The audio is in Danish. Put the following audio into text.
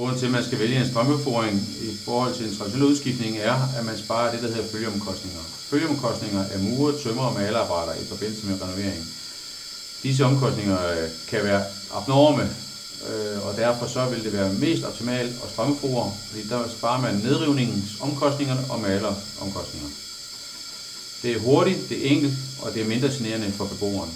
Grunden til, at man skal vælge en strømbeforing i forhold til en traditionel udskiftning, er, at man sparer det, der hedder følgeomkostninger. Følgeomkostninger er mure, tømmer og malerapparater i forbindelse med renovering. Disse omkostninger øh, kan være abnorme, øh, og derfor så vil det være mest optimalt at strømmefore, fordi der sparer man nedrivningsomkostningerne og maleromkostninger. Det er hurtigt, det er enkelt, og det er mindre generende for beboeren.